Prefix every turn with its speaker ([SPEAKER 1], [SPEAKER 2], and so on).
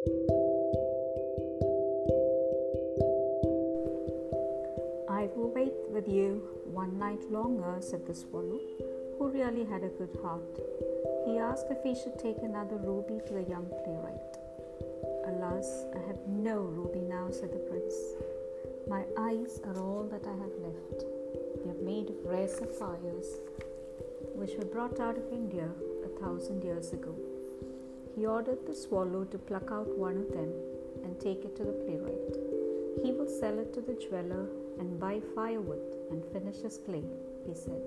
[SPEAKER 1] I will wait with you one night longer, said the swallow, who really had a good heart. He asked if he should take another ruby to the young playwright. Alas, I have no ruby now, said the prince. My eyes are all that I have left. They are made of rare sapphires, which were brought out of India a thousand years ago. He ordered the swallow to pluck out one of them and take it to the playwright. He will sell it to the jeweler and buy firewood and finish his play, he said.